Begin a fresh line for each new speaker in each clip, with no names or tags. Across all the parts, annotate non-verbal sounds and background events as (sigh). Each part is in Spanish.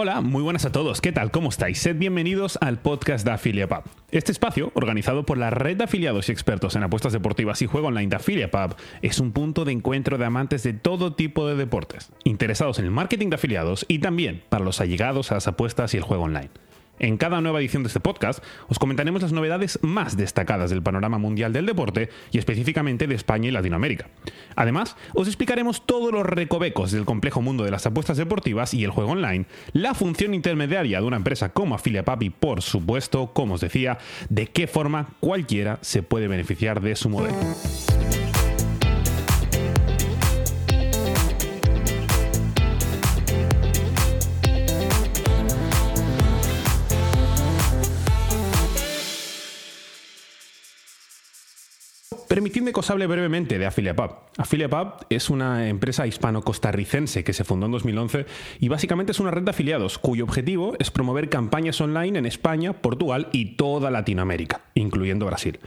Hola, muy buenas a todos. ¿Qué tal? ¿Cómo estáis? Sed bienvenidos al podcast de AffiliatePub. Este espacio, organizado por la red de afiliados y expertos en apuestas deportivas y juego online de AffiliatePub, es un punto de encuentro de amantes de todo tipo de deportes, interesados en el marketing de afiliados y también para los allegados a las apuestas y el juego online. En cada nueva edición de este podcast os comentaremos las novedades más destacadas del panorama mundial del deporte y específicamente de España y Latinoamérica. Además, os explicaremos todos los recovecos del complejo mundo de las apuestas deportivas y el juego online, la función intermediaria de una empresa como AffiliatePub y, por supuesto, como os decía, de qué forma cualquiera se puede beneficiar de su modelo. Permitidme que os hable brevemente de AffiliatePub. AffiliatePub es una empresa hispano-costarricense que se fundó en 2011 y básicamente es una red de afiliados cuyo objetivo es promover campañas online en España, Portugal y toda Latinoamérica, incluyendo Brasil.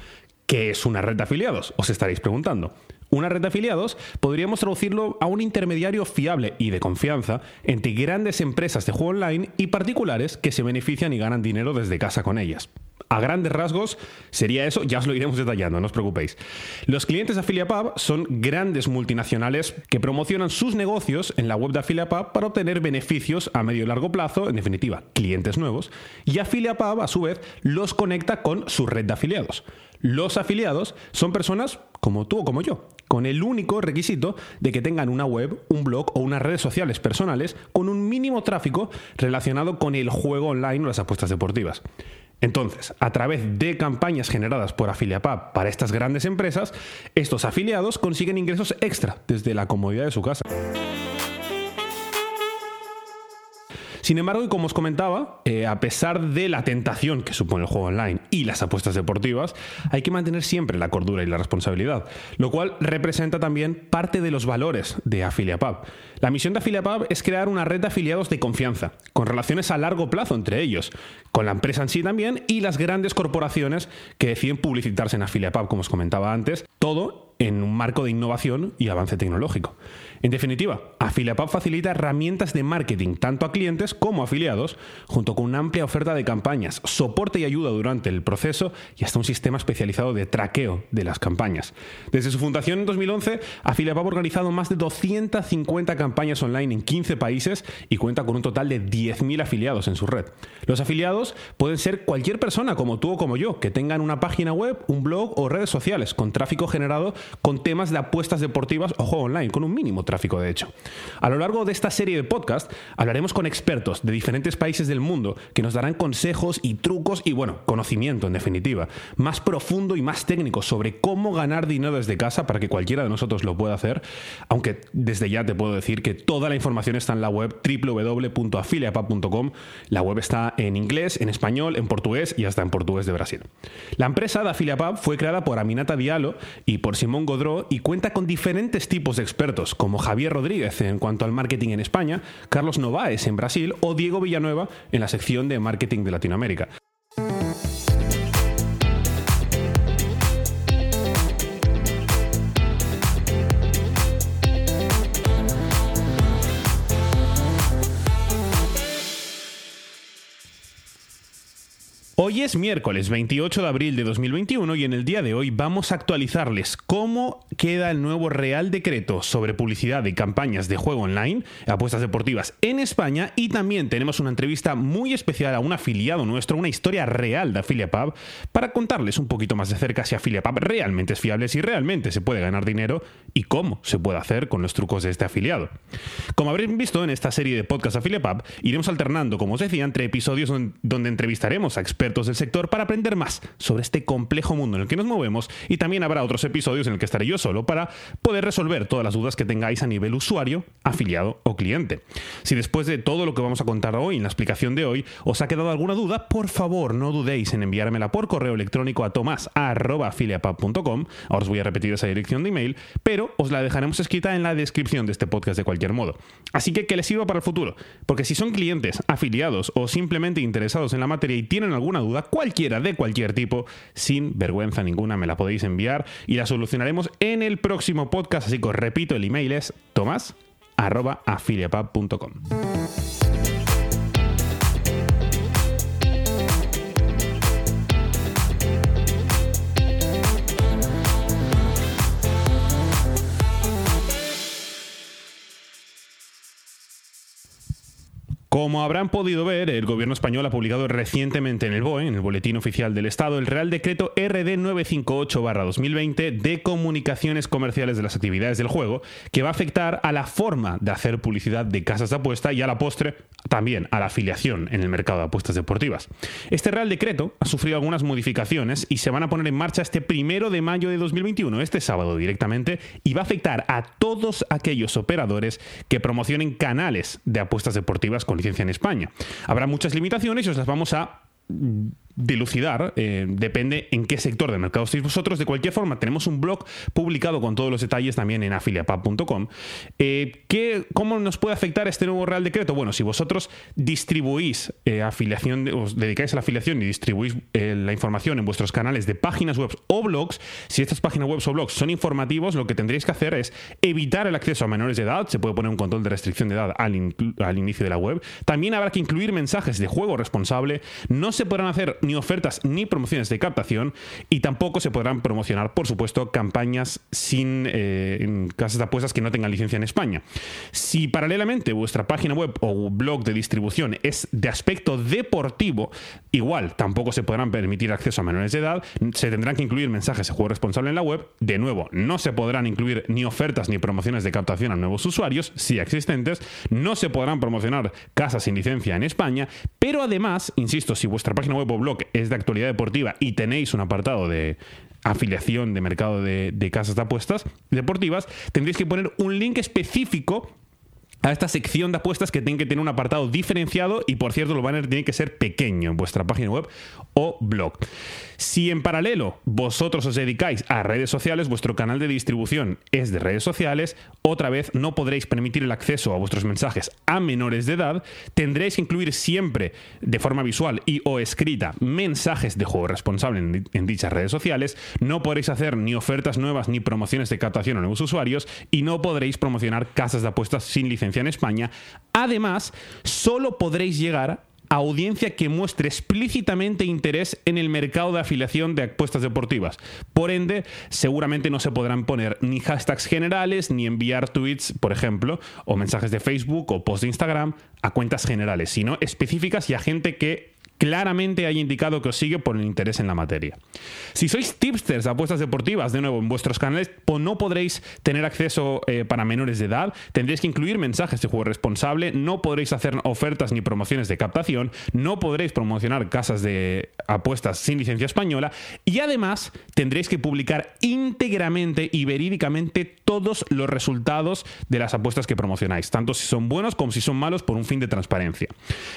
¿Qué es una red de afiliados? Os estaréis preguntando. Una red de afiliados podríamos traducirlo a un intermediario fiable y de confianza entre grandes empresas de juego online y particulares que se benefician y ganan dinero desde casa con ellas. A grandes rasgos sería eso, ya os lo iremos detallando, no os preocupéis. Los clientes de AffiliatePub son grandes multinacionales que promocionan sus negocios en la web de AffiliatePub para obtener beneficios a medio y largo plazo, en definitiva, clientes nuevos, y AffiliatePub a su vez los conecta con su red de afiliados. Los afiliados son personas como tú o como yo, con el único requisito de que tengan una web, un blog o unas redes sociales personales con un mínimo tráfico relacionado con el juego online o las apuestas deportivas. Entonces, a través de campañas generadas por AffiliatePub para estas grandes empresas, estos afiliados consiguen ingresos extra desde la comodidad de su casa. Sin embargo, y como os comentaba, eh, a pesar de la tentación que supone el juego online y las apuestas deportivas, hay que mantener siempre la cordura y la responsabilidad, lo cual representa también parte de los valores de AffiliatePub. La misión de AffiliatePub es crear una red de afiliados de confianza, con relaciones a largo plazo entre ellos, con la empresa en sí también y las grandes corporaciones que deciden publicitarse en AffiliatePub, como os comentaba antes, todo en un marco de innovación y avance tecnológico. En definitiva, AffiliatePub facilita herramientas de marketing tanto a clientes como a afiliados, junto con una amplia oferta de campañas, soporte y ayuda durante el proceso y hasta un sistema especializado de traqueo de las campañas. Desde su fundación en 2011, AffiliatePub ha organizado más de 250 campañas online en 15 países y cuenta con un total de 10.000 afiliados en su red. Los afiliados pueden ser cualquier persona como tú o como yo, que tengan una página web, un blog o redes sociales con tráfico generado con temas de apuestas deportivas o juego online, con un mínimo tráfico de hecho. A lo largo de esta serie de podcast hablaremos con expertos de diferentes países del mundo que nos darán consejos y trucos y bueno, conocimiento en definitiva, más profundo y más técnico sobre cómo ganar dinero desde casa para que cualquiera de nosotros lo pueda hacer, aunque desde ya te puedo decir que toda la información está en la web www.afiliapub.com. La web está en inglés, en español, en portugués y hasta en portugués de Brasil. La empresa de Afiliapub fue creada por Aminata Diallo y por Simón Godró y cuenta con diferentes tipos de expertos como Javier Rodríguez en cuanto al marketing en España, Carlos Novaes en Brasil o Diego Villanueva en la sección de marketing de Latinoamérica. Hoy es miércoles 28 de abril de 2021 y en el día de hoy vamos a actualizarles cómo queda el nuevo Real Decreto sobre publicidad y campañas de juego online, apuestas deportivas en España y también tenemos una entrevista muy especial a un afiliado nuestro, una historia real de AffiliatePub para contarles un poquito más de cerca si AffiliatePub realmente es fiable, si realmente se puede ganar dinero y cómo se puede hacer con los trucos de este afiliado. Como habréis visto en esta serie de podcast AffiliatePub, iremos alternando, como os decía, entre episodios donde entrevistaremos a expertos del sector para aprender más sobre este complejo mundo en el que nos movemos y también habrá otros episodios en el que estaré yo solo para poder resolver todas las dudas que tengáis a nivel usuario, afiliado o cliente. Si después de todo lo que vamos a contar hoy en la explicación de hoy os ha quedado alguna duda, por favor no dudéis en enviármela por correo electrónico a tomás.afiliapub.com. Ahora os voy a repetir esa dirección de email, pero os la dejaremos escrita en la descripción de este podcast de cualquier modo. Así que que les sirva para el futuro, porque si son clientes, afiliados o simplemente interesados en la materia y tienen alguna cualquiera de cualquier tipo, sin vergüenza ninguna, me la podéis enviar y la solucionaremos en el próximo podcast. Así que os repito, el email es tomás.afiliapub.com. Como habrán podido ver, el gobierno español ha publicado recientemente en el BOE, en el Boletín Oficial del Estado, el Real Decreto RD 958-2020 de comunicaciones comerciales de las actividades del juego, que va a afectar a la forma de hacer publicidad de casas de apuesta y a la postre también a la afiliación en el mercado de apuestas deportivas. Este Real Decreto ha sufrido algunas modificaciones y se van a poner en marcha este primero de mayo de 2021, este sábado directamente, y va a afectar a todos aquellos operadores que promocionen canales de apuestas deportivas con en España. Habrá muchas limitaciones y os las vamos a dilucidar, eh, depende en qué sector del mercado estéis vosotros. De cualquier forma, tenemos un blog publicado con todos los detalles también en afiliapub.com. Eh, ¿Cómo nos puede afectar este nuevo Real Decreto? Bueno, si vosotros distribuís eh, afiliación, os dedicáis a la afiliación y distribuís la información en vuestros canales de páginas web o blogs, si estas páginas web o blogs son informativos, lo que tendréis que hacer es evitar el acceso a menores de edad. Se puede poner un control de restricción de edad al, al inicio de la web. También habrá que incluir mensajes de juego responsable. No se podrán hacer ni ofertas ni promociones de captación y tampoco se podrán promocionar, por supuesto, campañas sin eh, casas de apuestas que no tengan licencia en España. Si paralelamente vuestra página web o blog de distribución es de aspecto deportivo, igual tampoco se podrán permitir acceso a menores de edad, se tendrán que incluir mensajes de juego responsable en la web. De nuevo, no se podrán incluir ni ofertas ni promociones de captación a nuevos usuarios, si existentes, no se podrán promocionar casas sin licencia en España, pero además, insisto, si vuestra página web o blog es de actualidad deportiva y tenéis un apartado de afiliación de mercado de, casas de apuestas deportivas, tendréis que poner un link específico a esta sección de apuestas que tiene que tener un apartado diferenciado y por cierto el banner tiene que ser pequeño en vuestra página web o blog. Si en paralelo vosotros os dedicáis a redes sociales, vuestro canal de distribución es de redes sociales, otra vez no podréis permitir el acceso a vuestros mensajes a menores de edad, tendréis que incluir siempre de forma visual y o escrita mensajes de juego responsable en, dichas redes sociales, no podréis hacer ni ofertas nuevas ni promociones de captación a nuevos usuarios y no podréis promocionar casas de apuestas sin licencia en España. Además, solo podréis llegar audiencia que muestre explícitamente interés en el mercado de afiliación de apuestas deportivas. Por ende, seguramente no se podrán poner ni hashtags generales, ni enviar tweets, por ejemplo, o mensajes de Facebook o post de Instagram a cuentas generales, sino específicas y a gente que claramente haya indicado que os sigue por el interés en la materia. Si sois tipsters de apuestas deportivas, de nuevo, en vuestros canales no podréis tener acceso eh, para menores de edad, tendréis que incluir mensajes de juego responsable, no podréis hacer ofertas ni promociones de captación, no podréis promocionar casas de apuestas sin licencia española y además tendréis que publicar íntegramente y verídicamente todos los resultados de las apuestas que promocionáis, tanto si son buenos como si son malos por un fin de transparencia.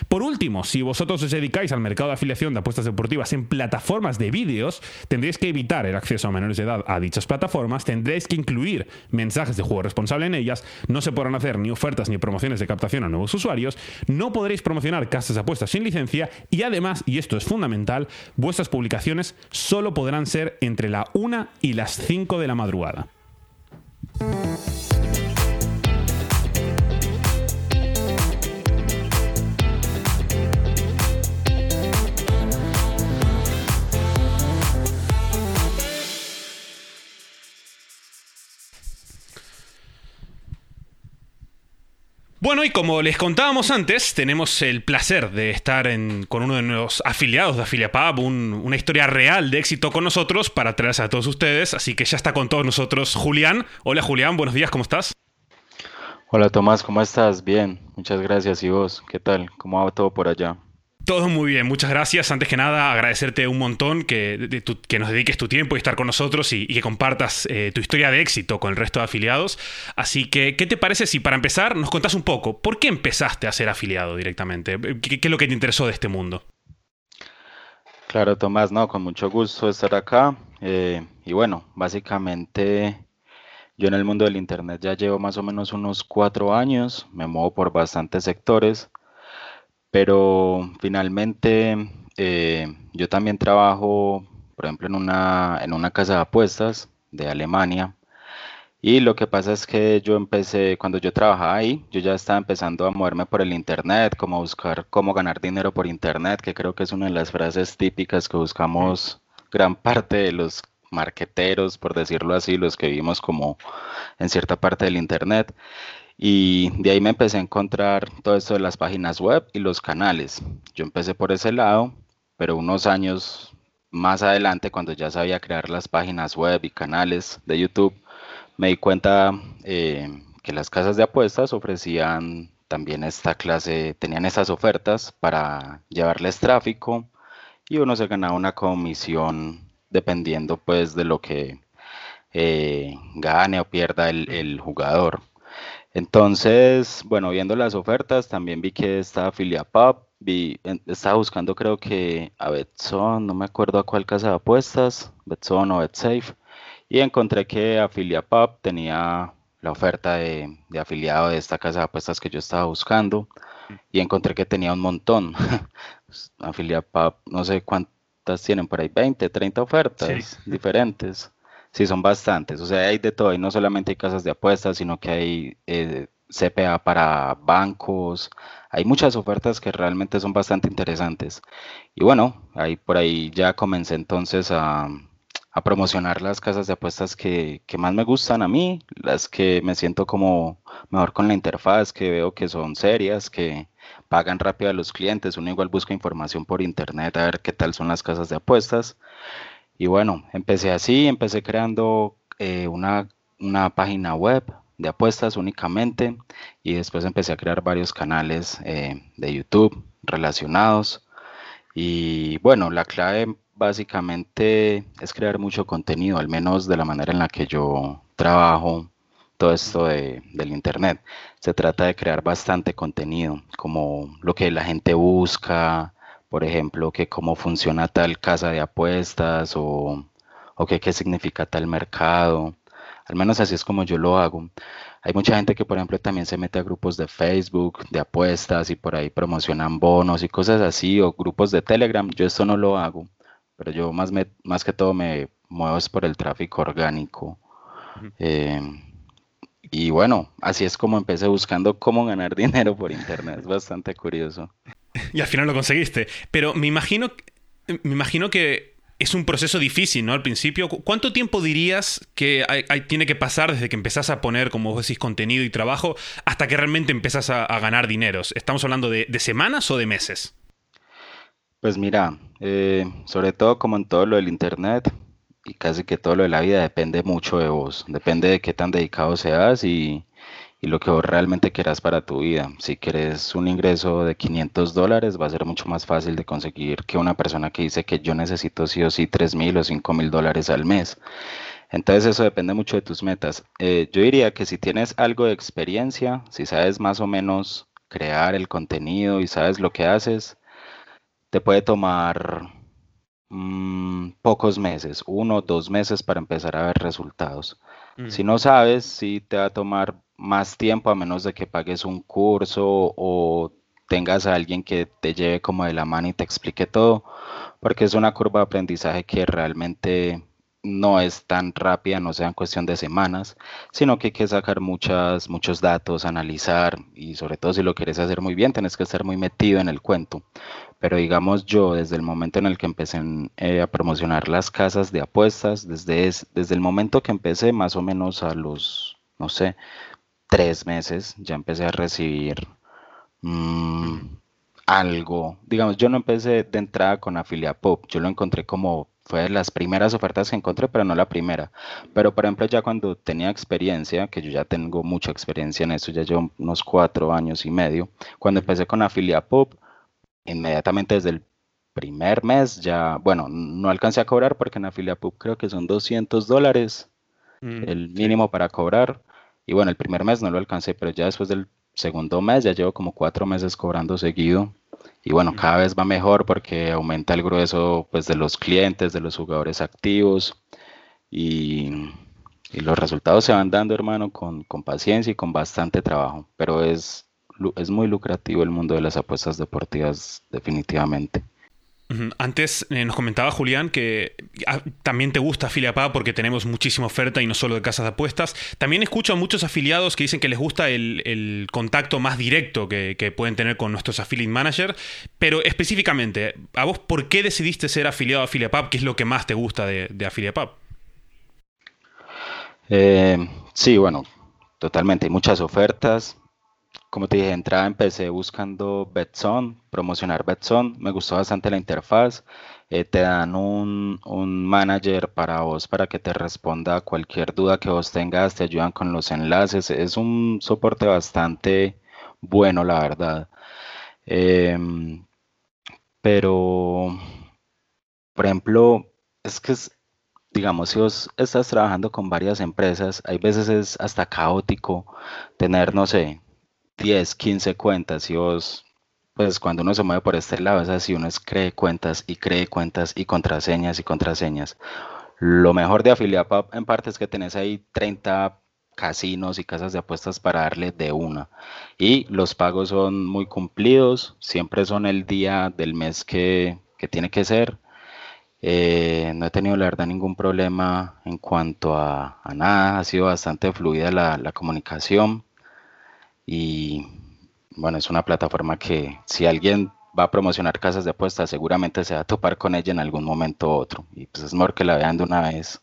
Por último, si vosotros os dedicáis al mercado de afiliación de apuestas deportivas en plataformas de vídeos, tendréis que evitar el acceso a menores de edad a dichas plataformas, tendréis que incluir mensajes de juego responsable en ellas, no se podrán hacer ni ofertas ni promociones de captación a nuevos usuarios, no podréis promocionar casas de apuestas sin licencia y además, y esto es fundamental, vuestras publicaciones solo podrán ser entre la 1 y las 5 de la madrugada. Bueno, y como les contábamos antes, tenemos el placer de estar con uno de nuestros afiliados de AfiliaPub, una historia real de éxito con nosotros para traerse a todos ustedes. Así que ya está con todos nosotros Julián. Hola Julián, buenos días, ¿cómo estás?
Hola Tomás, ¿cómo estás? Bien, muchas gracias. ¿Y vos? ¿Qué tal? ¿Cómo va todo por allá?
Todo muy bien, muchas gracias. Antes que nada, agradecerte un montón que, nos dediques tu tiempo y estar con nosotros y, que compartas eh, tu historia de éxito con el resto de afiliados. Así que, ¿qué te parece si para empezar nos contás un poco? ¿Por qué empezaste a ser afiliado directamente? ¿Qué, es lo que te interesó de este mundo?
Claro, Tomás, no, con mucho gusto estar acá. Eh, y bueno, básicamente yo en el mundo del Internet ya llevo más o menos unos cuatro años, me muevo por bastantes sectores. Pero finalmente eh, yo también trabajo, por ejemplo, en una, en una casa de apuestas de Alemania. Y lo que pasa es que yo empecé, cuando yo trabajaba ahí, yo ya estaba empezando a moverme por el Internet, como buscar cómo ganar dinero por Internet, que creo que es una de las frases típicas que buscamos gran parte de los marqueteros, por decirlo así, los que vivimos como en cierta parte del Internet. Y de ahí me empecé a encontrar todo esto de las páginas web y los canales. Yo empecé por ese lado, pero unos años más adelante, cuando ya sabía crear las páginas web y canales de YouTube, me di cuenta eh, que las casas de apuestas ofrecían también esta clase, tenían estas ofertas para llevarles tráfico y uno se ganaba una comisión dependiendo pues de lo que eh, gane o pierda el, jugador. Entonces, bueno, viendo las ofertas, también vi que estaba Pub, vi, estaba buscando creo que a Betson, no me acuerdo a cuál casa de apuestas, Betson o BetSafe, y encontré que Pub tenía la oferta de, afiliado de esta casa de apuestas que yo estaba buscando y encontré que tenía un montón. (laughs) Pub, no sé cuántas tienen por ahí, 20, 30 ofertas diferentes. Sí, son bastantes. O sea, hay de todo. Y no solamente hay casas de apuestas, sino que hay eh, CPA para bancos. Hay muchas ofertas que realmente son bastante interesantes. Y bueno, ahí por ahí ya comencé entonces a, promocionar las casas de apuestas que, que, más me gustan a mí, las que me siento como mejor con la interfaz, que veo que son serias, que pagan rápido a los clientes. Uno igual busca información por internet a ver qué tal son las casas de apuestas. Y bueno, empecé así, empecé creando eh, una, página web de apuestas únicamente y después empecé a crear varios canales eh, de YouTube relacionados. Y bueno, la clave básicamente es crear mucho contenido, al menos de la manera en la que yo trabajo todo esto de, del Internet. Se trata de crear bastante contenido, como lo que la gente busca, por ejemplo, que cómo funciona tal casa de apuestas o, o que qué significa tal mercado. Al menos así es como yo lo hago. Hay mucha gente que, por ejemplo, también se mete a grupos de Facebook, de apuestas y por ahí promocionan bonos y cosas así, o grupos de Telegram. Yo esto no lo hago, pero yo más, más que todo me muevo es por el tráfico orgánico. Eh, y bueno, así es como empecé buscando cómo ganar (laughs) dinero por internet. Es bastante curioso. (laughs)
Y al final lo conseguiste. Pero me imagino, me imagino que es un proceso difícil, ¿no? Al principio. ¿Cuánto tiempo dirías que tiene que pasar desde que empezás a poner, como vos decís, contenido y trabajo hasta que realmente empezás a, ganar dinero? ¿Estamos hablando de, semanas o de meses?
Pues mira, eh, sobre todo como en todo lo del Internet y casi que todo lo de la vida depende mucho de vos. Depende de qué tan dedicado seas y, y lo que vos realmente quieras para tu vida. Si quieres un ingreso de 500 dólares, va a ser mucho más fácil de conseguir que una persona que dice que yo necesito sí o sí 3 mil o 5 mil dólares al mes. Entonces eso depende mucho de tus metas. Eh, yo diría que si tienes algo de experiencia, si sabes más o menos crear el contenido y sabes lo que haces, te puede tomar mm, pocos meses, uno o dos meses para empezar a ver resultados. Mm. Si no sabes, sí te va a tomar más tiempo a menos de que pagues un curso o tengas a alguien que te lleve como de la mano y te explique todo, porque es una curva de aprendizaje que realmente no es tan rápida, no sea en cuestión de semanas, sino que hay que sacar muchas, muchos datos, analizar y sobre todo si lo quieres hacer muy bien, tienes que estar muy metido en el cuento. Pero digamos yo, desde el momento en el que empecé eh, a promocionar las casas de apuestas, desde, desde el momento que empecé más o menos a los, no sé, tres meses ya empecé a recibir mm, algo. Digamos, yo no empecé de entrada con Afilia Pop, yo lo encontré como fue de las primeras ofertas que encontré, pero no la primera. Pero por ejemplo, ya cuando tenía experiencia, que yo ya tengo mucha experiencia en eso, ya llevo unos cuatro años y medio, cuando empecé con Afilia Pop, inmediatamente desde el primer mes ya, bueno, no alcancé a cobrar porque en Afilia Pop creo que son 200 dólares mm, el mínimo para cobrar. Y bueno, el primer mes no lo alcancé, pero ya después del segundo mes ya llevo como cuatro meses cobrando seguido. Y bueno, cada vez va mejor porque aumenta el grueso pues, de los clientes, de los jugadores activos. Y, los resultados se van dando, hermano, con, con, paciencia y con bastante trabajo. Pero es, es muy lucrativo el mundo de las apuestas deportivas, definitivamente.
Antes eh, nos comentaba Julián que ah, también te gusta Afiliapá porque tenemos muchísima oferta y no solo de casas de apuestas. También escucho a muchos afiliados que dicen que les gusta el, contacto más directo que, pueden tener con nuestros affiliate managers. Pero específicamente, ¿a vos por qué decidiste ser afiliado a Afiliapap? ¿Qué es lo que más te gusta de, de?
Eh, sí, bueno, totalmente, hay muchas ofertas. Como te dije, entrada empecé buscando Betson, promocionar Betson. Me gustó bastante la interfaz. Eh, te dan un, un, manager para vos para que te responda a cualquier duda que vos tengas. Te ayudan con los enlaces. Es un soporte bastante bueno, la verdad. Em, pero, por ejemplo, es que es, digamos, si vos estás trabajando con varias empresas, hay veces es hasta caótico tener, no sé, 10, 15 cuentas y vos, pues cuando uno se mueve por este lado, es así, uno es cree cuentas y cree cuentas y contraseñas y contraseñas. Lo mejor de Affiliate en parte es que tenés ahí 30 casinos y casas de apuestas para darle de una. Y los pagos son muy cumplidos, siempre son el día del mes que, tiene que ser. Eh, no he tenido la verdad ningún problema en cuanto a, nada, ha sido bastante fluida la, comunicación y bueno, es una plataforma que si alguien va a promocionar casas de apuestas seguramente se va a topar con ella en algún momento u otro y pues es mejor que la vean de una vez.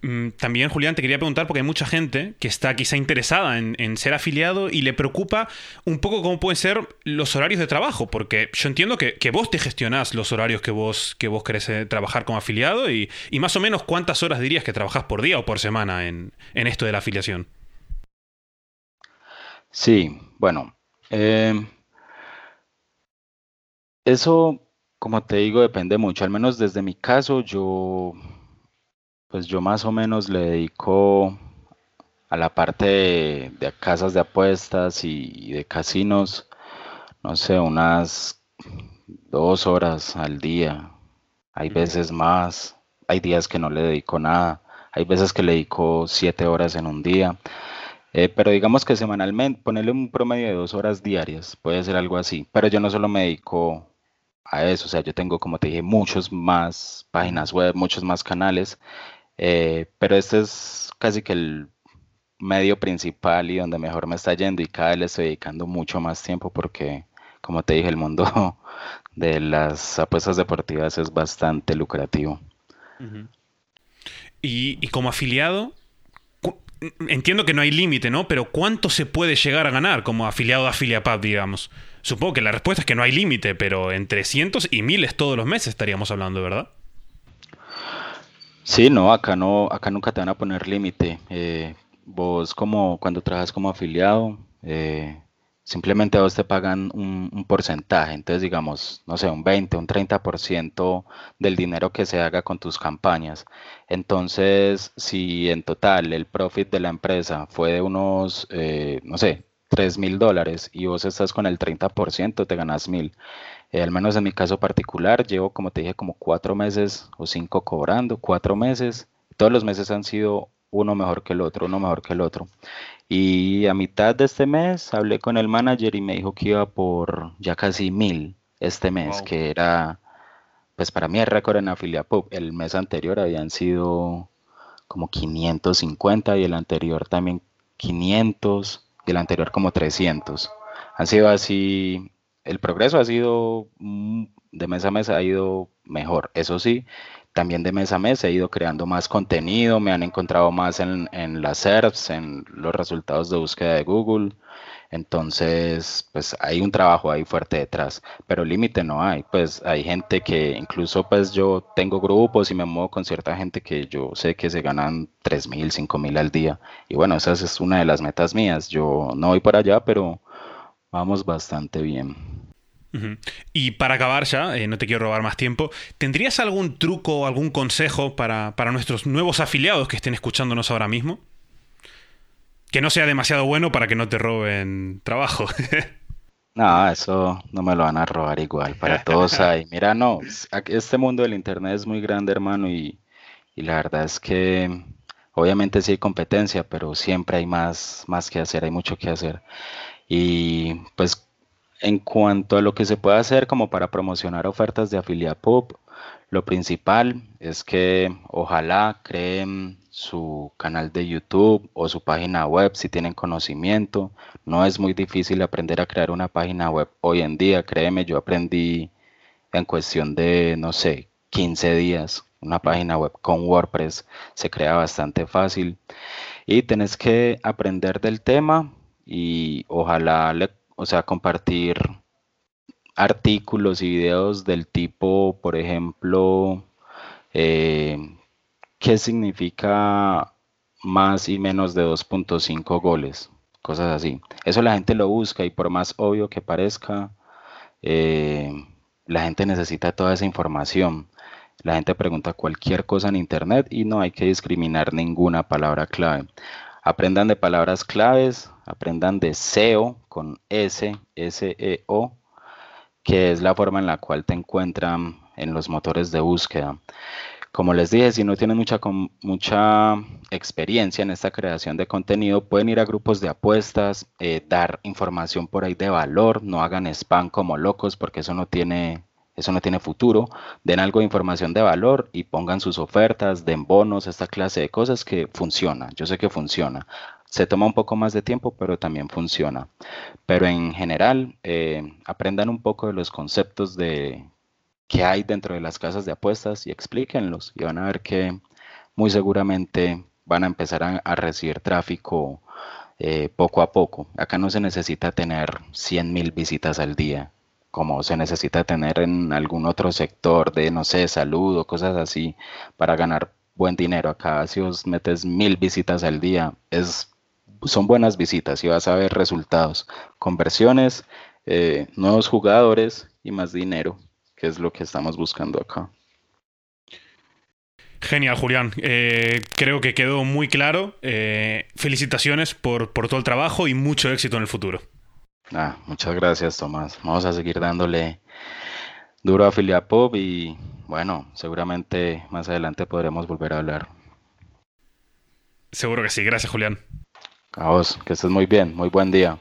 Mm, también, Julián, te quería preguntar, porque hay mucha gente que está quizá interesada en, ser afiliado y le preocupa un poco cómo pueden ser los horarios de trabajo, porque yo entiendo que, vos te gestionás los horarios que vos, que vos querés eh, trabajar como afiliado y, más o menos cuántas horas dirías que trabajás por día o por semana en, esto de la afiliación.
Sí, bueno, eh, eso, como te digo, depende mucho, al menos desde mi caso, yo pues yo más o menos le dedico a la parte de, casas de apuestas y, de casinos, no sé, unas dos horas al día. Hay veces más, hay días que no le dedico nada, hay veces que le dedico siete horas en un día. Eh, pero digamos que semanalmente, ponerle un promedio de dos horas diarias, puede ser algo así. Pero yo no solo me dedico a eso, o sea, yo tengo, como te dije, muchos más páginas web, muchos más canales eh, pero este es casi que el medio principal y donde mejor me está yendo y cada vez le estoy dedicando mucho más tiempo porque, como te dije, el mundo (laughs) de las apuestas deportivas es bastante lucrativo.
y, como afiliado, entiendo que no hay límite, ¿no? Pero ¿cuánto se puede llegar a ganar como afiliado a AfiliaPub, digamos? Supongo que la respuesta es que no hay límite, pero entre cientos y miles todos los meses estaríamos hablando, ¿verdad?
Sí, no, acá no, acá nunca te van a poner límite. Eh, vos como cuando trabajas como afiliado, eh, simplemente a vos te pagan un, porcentaje. Entonces, digamos, no sé, un 20, un 30% del dinero que se haga con tus campañas. Entonces, si en total el profit de la empresa fue de unos, eh, no sé, 3 mil dólares y vos estás con el 30%, te ganas mil. Eh, al menos en mi caso particular, llevo, como te dije, como cuatro meses o cinco cobrando, cuatro meses. Todos los meses han sido uno mejor que el otro, uno mejor que el otro. Y a mitad de este mes hablé con el manager y me dijo que iba por ya casi mil este mes, que era, pues para mí el récord en Pub. El mes anterior habían sido como 550 y el anterior también 500 y el anterior como 300. Han sido así el progreso ha sido, mm, de mes a mes ha ido mejor. Eso sí, también de mes a mes he ido creando más contenido, me han encontrado más en, en las SERPs, en los resultados de búsqueda de Google. Entonces, pues hay un trabajo ahí fuerte detrás, pero límite no hay. Pues hay gente que incluso pues yo tengo grupos y me muevo con cierta gente que yo sé que se ganan tres mil, cinco mil al día. Y bueno, esa es una de las metas mías. Yo no voy por allá, pero vamos bastante bien.
Y para acabar ya, eh, no te quiero robar más tiempo, ¿tendrías algún truco o algún consejo para, nuestros nuevos afiliados que estén escuchándonos ahora mismo? Que no sea demasiado bueno para que no te roben trabajo. (laughs)
no, eso no me lo van a robar igual. Para (laughs) todos hay. Mira, no, este mundo del Internet es muy grande, hermano, y, y la verdad es que obviamente sí hay competencia, pero siempre hay más, más que hacer, hay mucho que hacer. Y pues en cuanto a lo que se puede hacer como para promocionar ofertas de Affiliate Pub, lo principal es que ojalá creen su canal de YouTube o su página web si tienen conocimiento. No es muy difícil aprender a crear una página web hoy en día. Créeme, yo aprendí en cuestión de, no sé, 15 días. Una página web con WordPress se crea bastante fácil. y tenés que aprender del tema y ojalá, o sea, compartir artículos y videos del tipo, por ejemplo, eh, qué significa más y menos de 2.5 goles, cosas así. Eso la gente lo busca y por más obvio que parezca, eh, la gente necesita toda esa información. La gente pregunta cualquier cosa en Internet y no hay que discriminar ninguna palabra clave. Aprendan de palabras claves, aprendan de SEO con S, S-E-O, que es la forma en la cual te encuentran en los motores de búsqueda. Como les dije, si no tienen mucha, mucha experiencia en esta creación de contenido, pueden ir a grupos de apuestas, eh, dar información por ahí de valor, no hagan spam como locos porque eso no tiene, eso no tiene futuro. Den algo de información de valor y pongan sus ofertas, den bonos, esta clase de cosas que funciona. Yo sé que funciona. Se toma un poco más de tiempo, pero también funciona. Pero en general, eh, aprendan un poco de los conceptos de qué hay dentro de las casas de apuestas y explíquenlos y van a ver que muy seguramente van a empezar a, recibir tráfico eh, poco a poco. Acá no se necesita tener 100 mil visitas al día como se necesita tener en algún otro sector de, no sé, salud o cosas así para ganar buen dinero. Acá si os metes mil visitas al día, es, son buenas visitas y vas a ver resultados, conversiones, eh, nuevos jugadores y más dinero que es lo que estamos buscando acá.
Genial, Julián. Eh, creo que quedó muy claro. Eh, felicitaciones por, por, todo el trabajo y mucho éxito en el futuro.
Ah, muchas gracias, Tomás. Vamos a seguir dándole duro a Filiapop y bueno, seguramente más adelante podremos volver a hablar.
Seguro que sí. Gracias, Julián.
A vos, que estés muy bien. Muy buen día.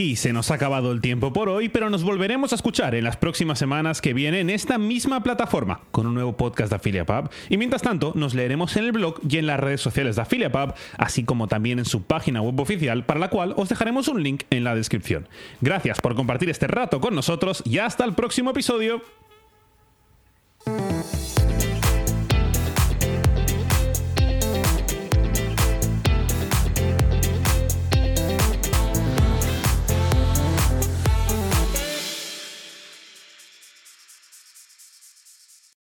Aquí se nos ha acabado el tiempo por hoy, pero nos volveremos a escuchar en las próximas semanas que vienen en esta misma plataforma con un nuevo podcast de AffiliaPub. Y mientras tanto, nos leeremos en el blog y en las redes sociales de AffiliaPub, así como también en su página web oficial, para la cual os dejaremos un link en la descripción. Gracias por compartir este rato con nosotros y hasta el próximo episodio.